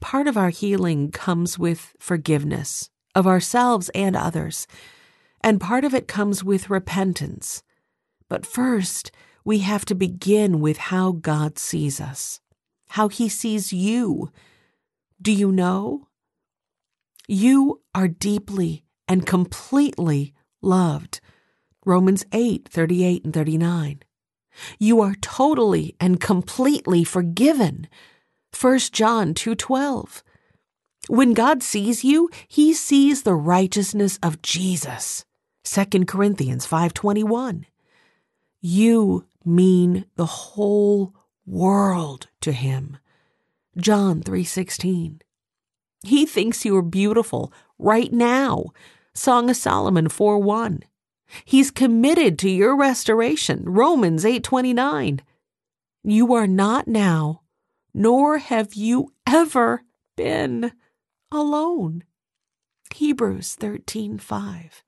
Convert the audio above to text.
Part of our healing comes with forgiveness of ourselves and others, and part of it comes with repentance. But first, we have to begin with how God sees us, how He sees you. Do you know? You are deeply and completely loved. Romans 8 38 and 39. You are totally and completely forgiven. 1 John 2:12. When God sees you, he sees the righteousness of Jesus. 2 Corinthians 5:21. You mean the whole world to him. John 3:16. He thinks you are beautiful right now. Song of Solomon 4:1. He's committed to your restoration. Romans 8:29. You are not now, nor have you ever been alone. Hebrews 13:5.